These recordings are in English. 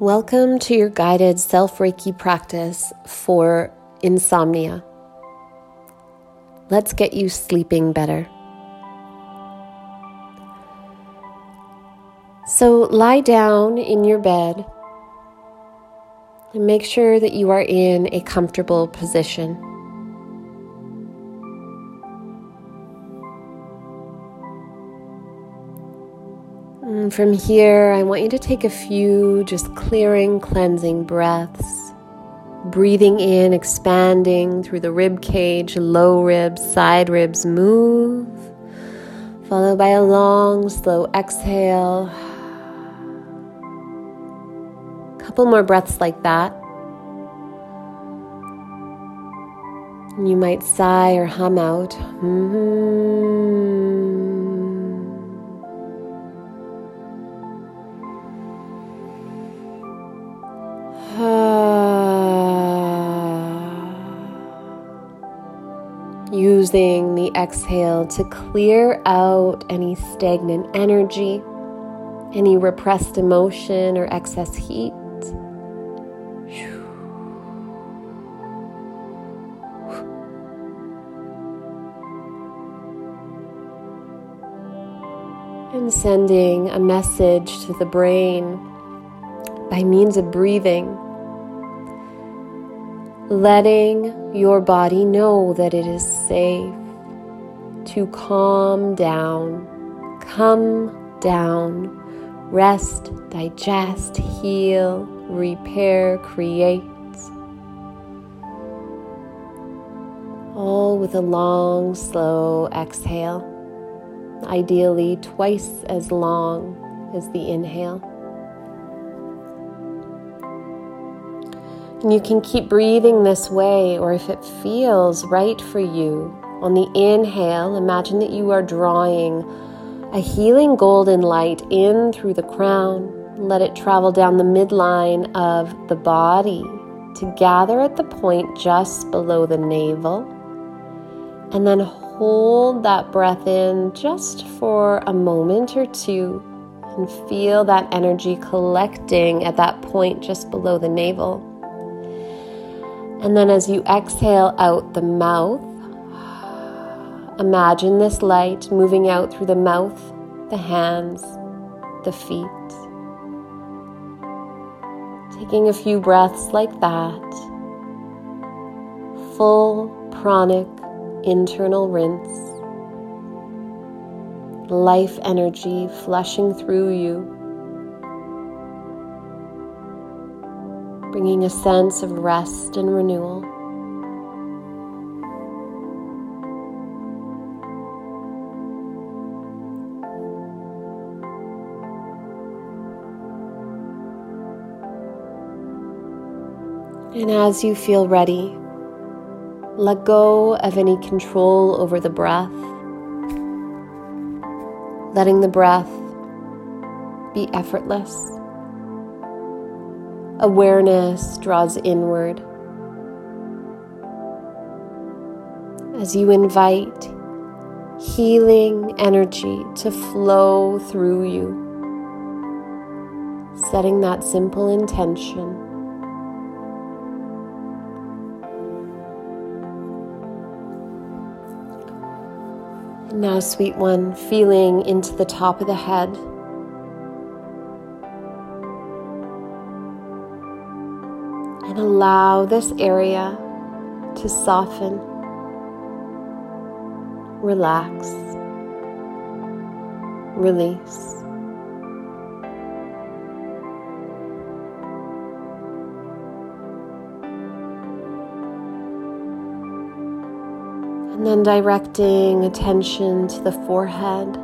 Welcome to your guided self Reiki practice for insomnia. Let's get you sleeping better. So lie down in your bed and make sure that you are in a comfortable position. And from here, I want you to take a few just clearing, cleansing breaths. Breathing in, expanding through the rib cage, low ribs, side ribs move. Followed by a long, slow exhale. Couple more breaths like that. You might sigh or hum out. Mm-hmm. Exhale to clear out any stagnant energy, any repressed emotion or excess heat. And sending a message to the brain by means of breathing letting your body know that it is safe to calm down, come down, rest, digest, heal, repair, create. All with a long, slow exhale, ideally twice as long as the inhale. And you can keep breathing this way, or if it feels right for you, on the inhale, imagine that you are drawing a healing golden light in through the crown. Let it travel down the midline of the body to gather at the point just below the navel. And then hold that breath in just for a moment or two and feel that energy collecting at that point just below the navel. And then as you exhale out the mouth, imagine this light moving out through the mouth, the hands, the feet. Taking a few breaths like that. Full pranic internal rinse. Life energy flushing through you bringing a sense of rest and renewal. And as you feel ready, let go of any control over the breath, letting the breath be effortless. Awareness draws inward. As you invite healing energy to flow through you, setting that simple intention. Now, sweet one, feeling into the top of the head. and allow this area to soften, relax, release. And then directing attention to the forehead.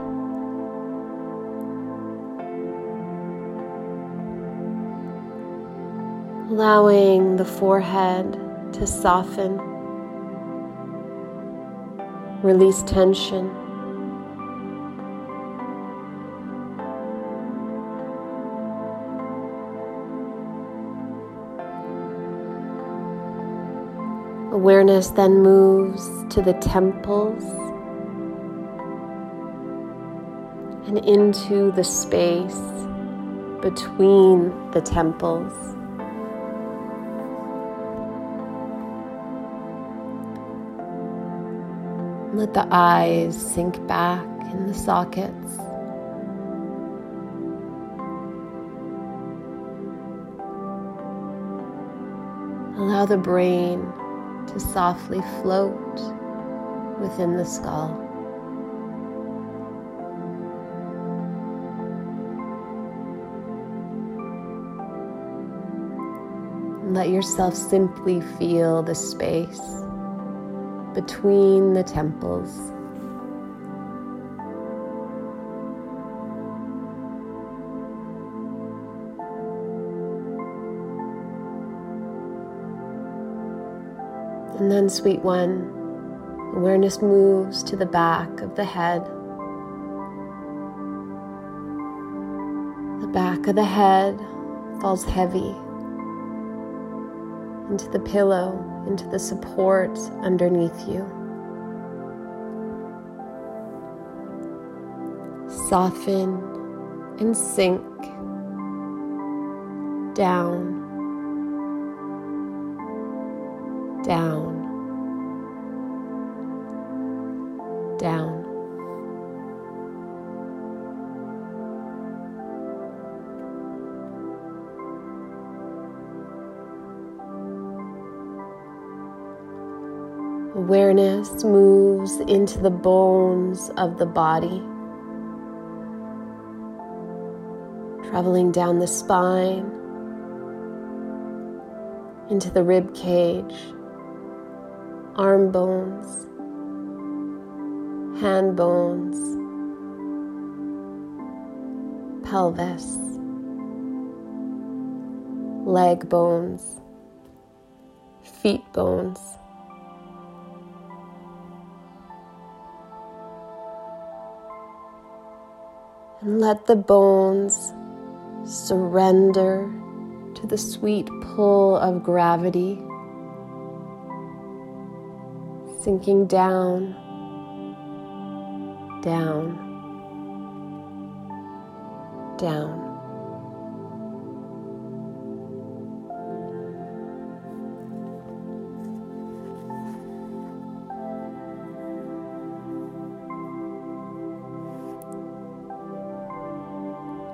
allowing the forehead to soften, release tension. Awareness then moves to the temples and into the space between the temples. Let the eyes sink back in the sockets. Allow the brain to softly float within the skull. Let yourself simply feel the space between the temples. Sweet one, awareness moves to the back of the head. The back of the head falls heavy into the pillow, into the support underneath you. Soften and sink down down, down. Awareness moves into the bones of the body, traveling down the spine, into the rib cage arm bones, hand bones, pelvis, leg bones, feet bones. And let the bones surrender to the sweet pull of gravity sinking down, down, down.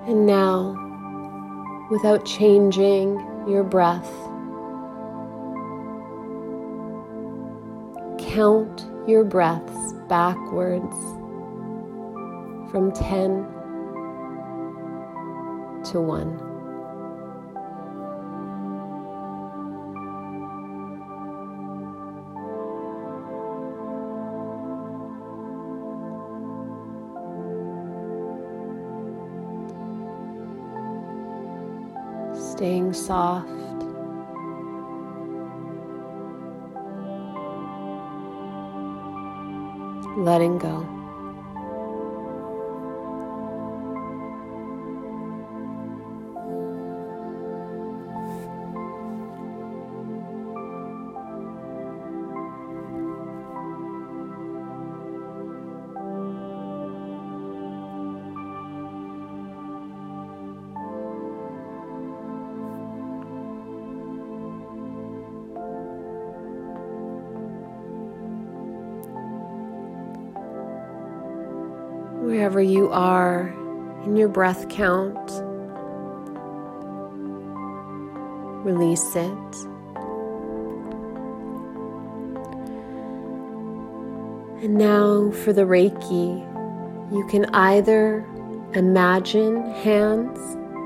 And now, without changing your breath, count your breaths backwards from 10 to 1. Staying soft letting go. Wherever you are in your breath count. Release it. And now for the Reiki, you can either imagine hands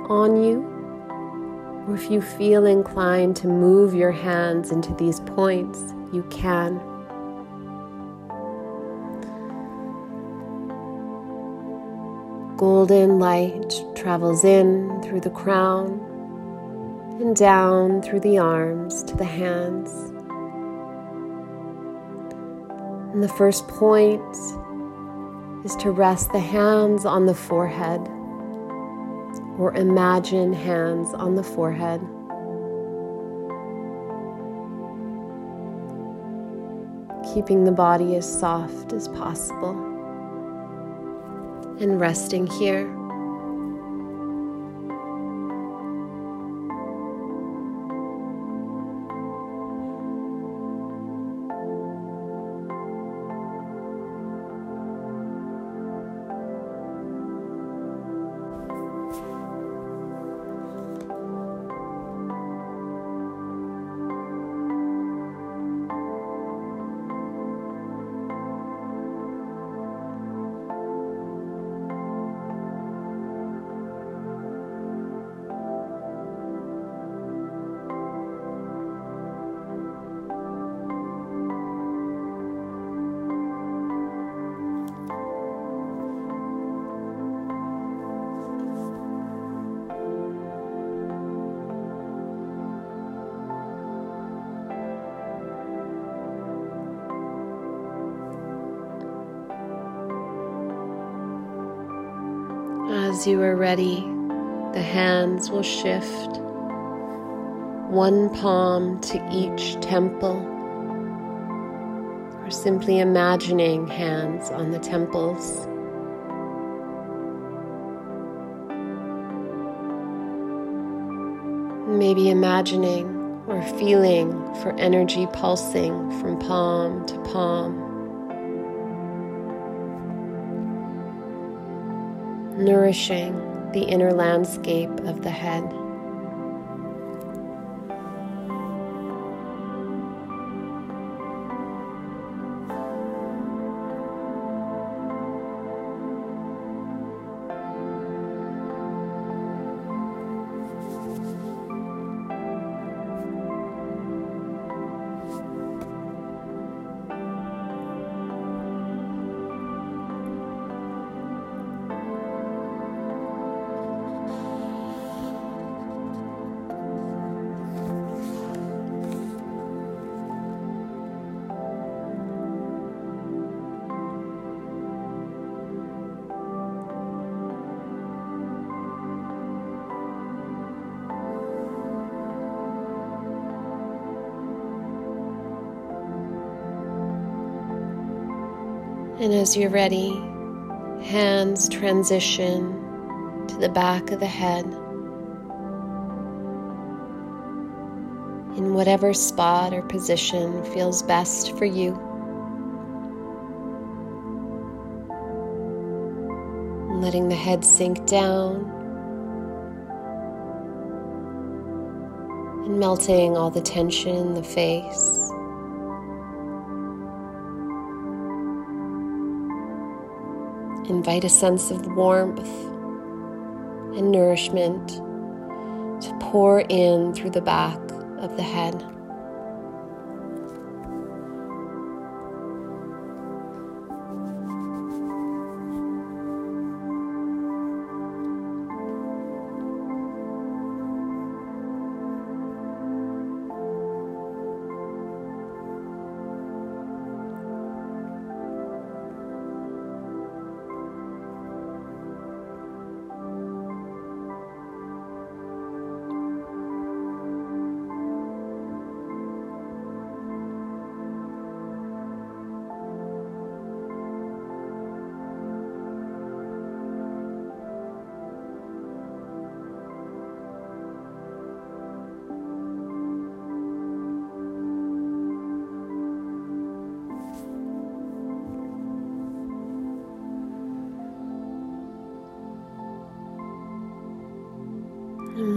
on you, or if you feel inclined to move your hands into these points, you can. Golden light travels in through the crown and down through the arms to the hands. And the first point is to rest the hands on the forehead or imagine hands on the forehead. Keeping the body as soft as possible and resting here. As you are ready, the hands will shift one palm to each temple, or simply imagining hands on the temples. Maybe imagining or feeling for energy pulsing from palm to palm. Nourishing the inner landscape of the head. And as you're ready, hands transition to the back of the head. In whatever spot or position feels best for you. Letting the head sink down and melting all the tension in the face. Invite a sense of warmth and nourishment to pour in through the back of the head.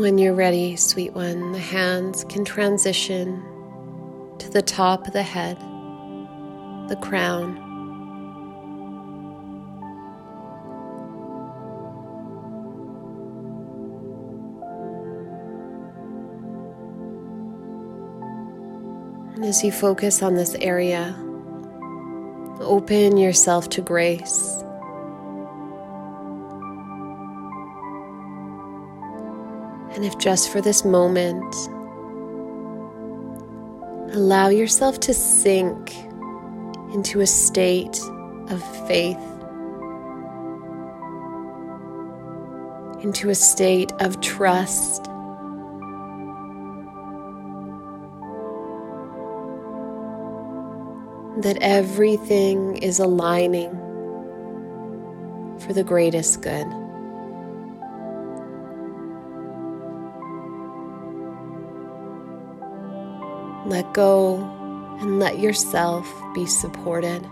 When you're ready, sweet one, the hands can transition to the top of the head, the crown. And as you focus on this area, open yourself to grace. And if just for this moment, allow yourself to sink into a state of faith, into a state of trust. That everything is aligning for the greatest good. Let go and let yourself be supported.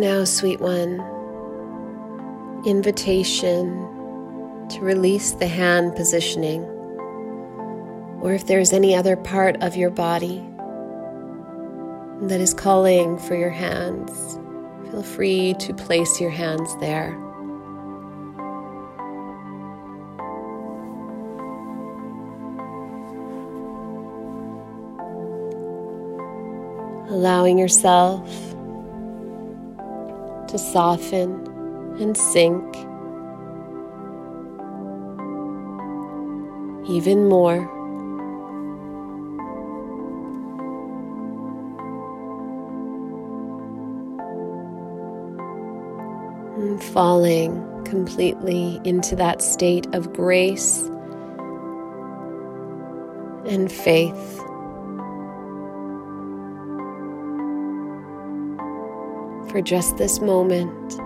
Now, sweet one, invitation to release the hand positioning, or if there's any other part of your body that is calling for your hands, feel free to place your hands there. allowing yourself to soften and sink even more. And falling completely into that state of grace and faith. For just this moment.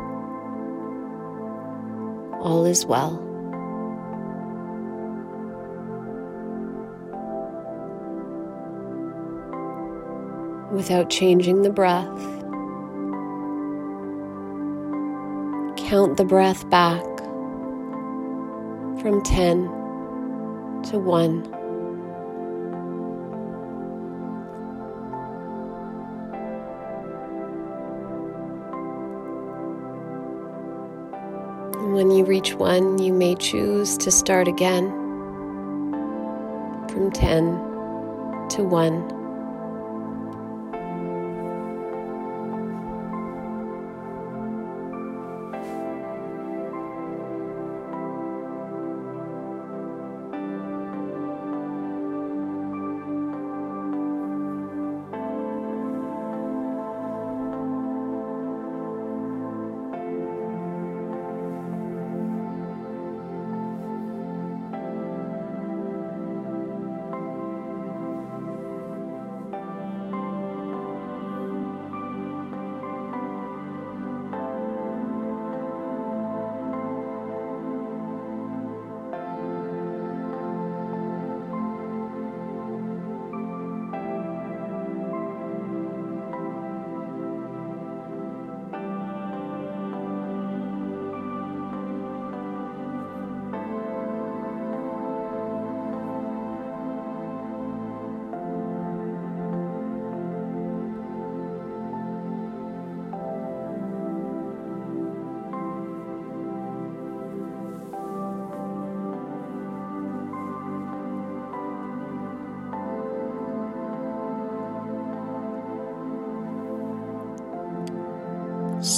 All is well. Without changing the breath, count the breath back from 10 to 1. When you reach one, you may choose to start again from 10 to 1.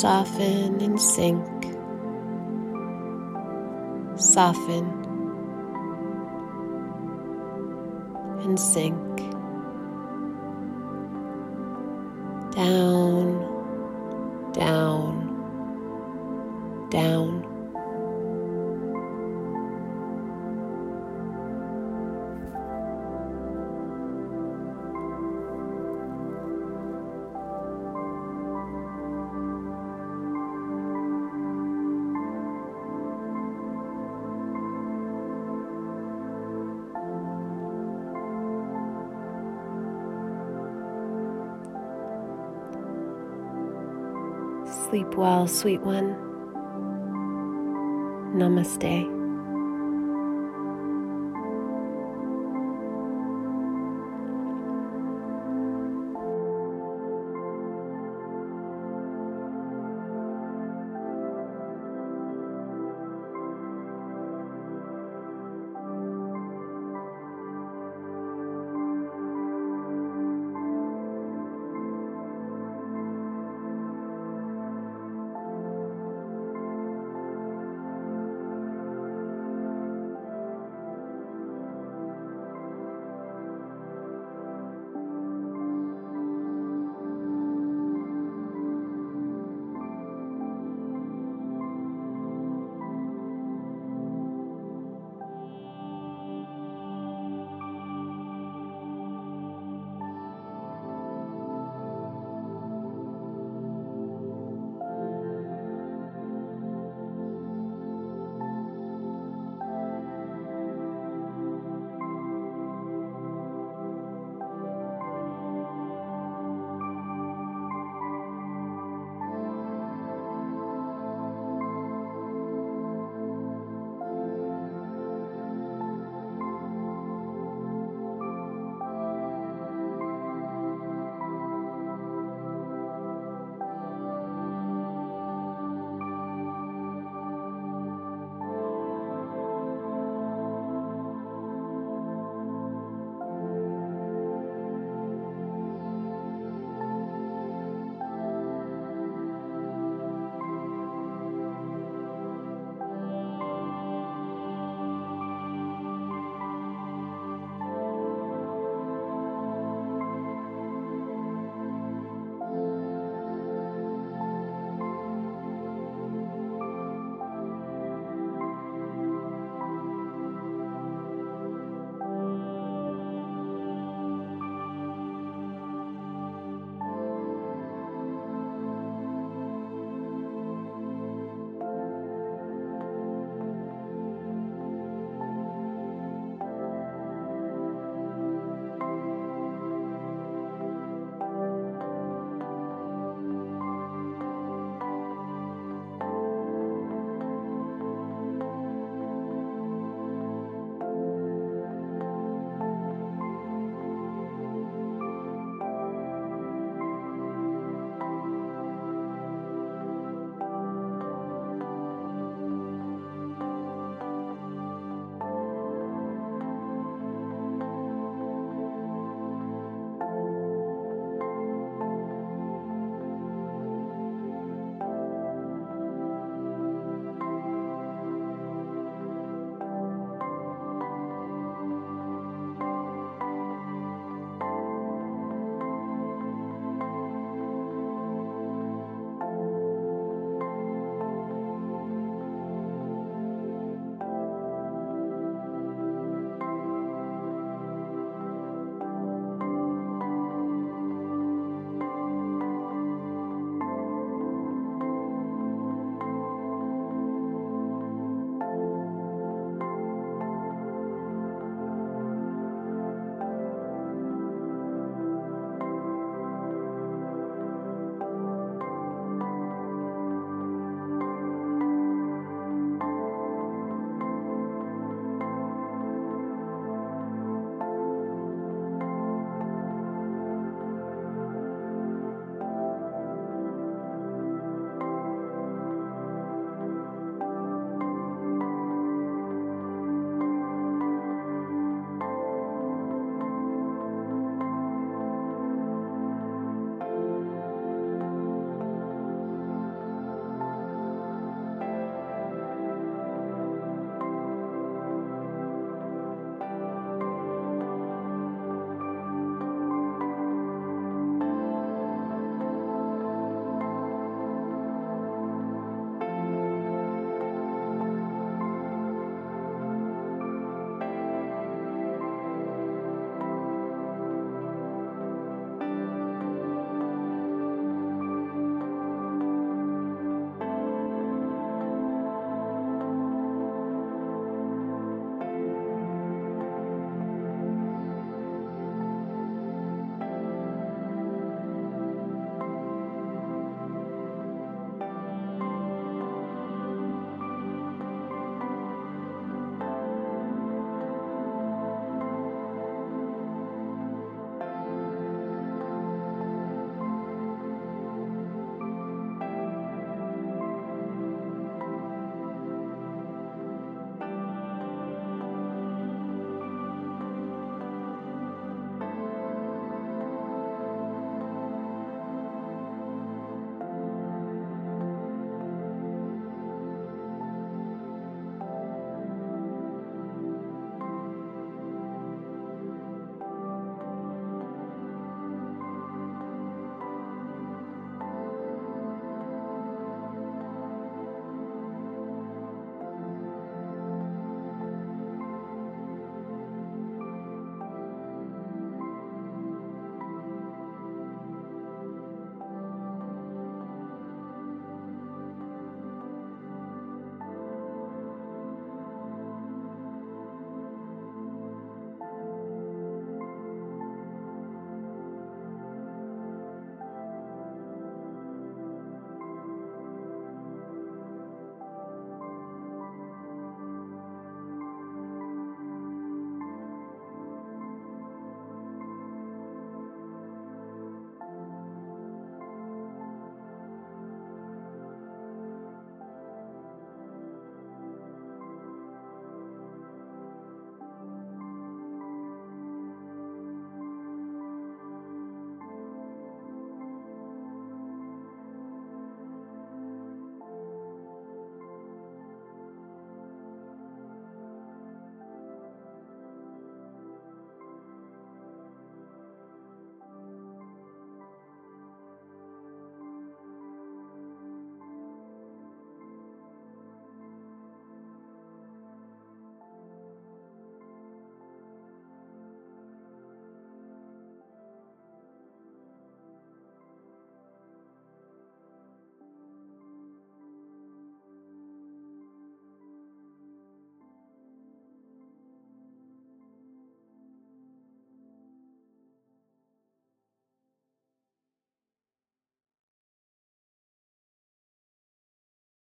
Soften and sink. Soften and sink. Down, Sleep well, sweet one. Namaste.